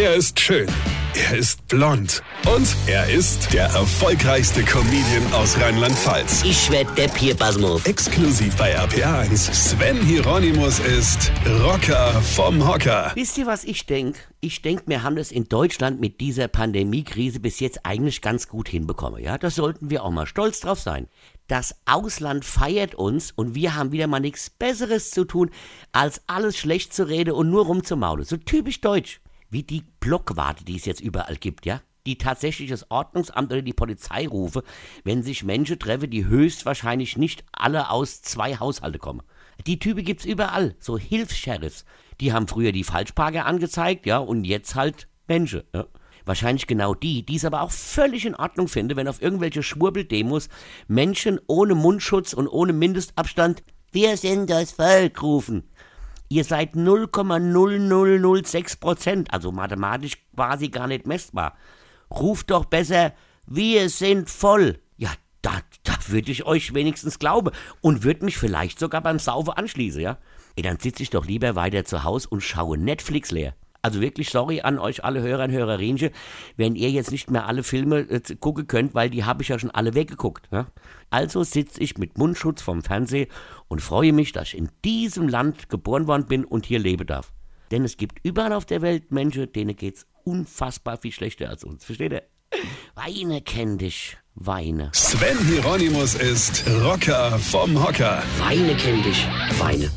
Er ist schön. Er ist blond. Und er ist der erfolgreichste Comedian aus Rheinland-Pfalz. Ich werd der Pierpasmus. Exklusiv bei RPA1. Sven Hieronymus ist Rocker vom Hocker. Wisst ihr, was ich denk? Ich denk, wir haben das in Deutschland mit dieser Pandemiekrise bis jetzt eigentlich ganz gut hinbekommen. Ja, da sollten wir auch mal stolz drauf sein. Das Ausland feiert uns und wir haben wieder mal nichts Besseres zu tun, als alles schlecht zu reden und nur rumzumaulen. So typisch deutsch. Wie die Blockwarte, die es jetzt überall gibt, ja? Die tatsächlich das Ordnungsamt oder die Polizei rufe, wenn sich Menschen treffen, die höchstwahrscheinlich nicht alle aus zwei Haushalte kommen. Die Typen gibt's überall, so Hilfs-Sheriffs. Die haben früher die Falschparker angezeigt, ja, und jetzt halt Menschen, ja. Wahrscheinlich genau die, die es aber auch völlig in Ordnung finde, wenn auf irgendwelche Schwurbeldemos Menschen ohne Mundschutz und ohne Mindestabstand Wir sind das Volk rufen. Ihr seid 0,0006 Prozent, also mathematisch quasi gar nicht messbar. Ruft doch besser, wir sind voll. Ja, da, da würde ich euch wenigstens glauben und würde mich vielleicht sogar beim Saufen anschließen, ja? Ey, dann sitze ich doch lieber weiter zu Hause und schaue Netflix leer. Also wirklich sorry an euch alle Hörer und Hörerinchen, wenn ihr jetzt nicht mehr alle Filme äh, gucken könnt, weil die habe ich ja schon alle weggeguckt. Ja? Also sitze ich mit Mundschutz vom Fernseher und freue mich, dass ich in diesem Land geboren worden bin und hier leben darf. Denn es gibt überall auf der Welt Menschen, denen geht's unfassbar viel schlechter als uns. Versteht ihr? Weine kenn dich, Weine. Sven Hieronymus ist Rocker vom Hocker. Weine kenn dich, Weine.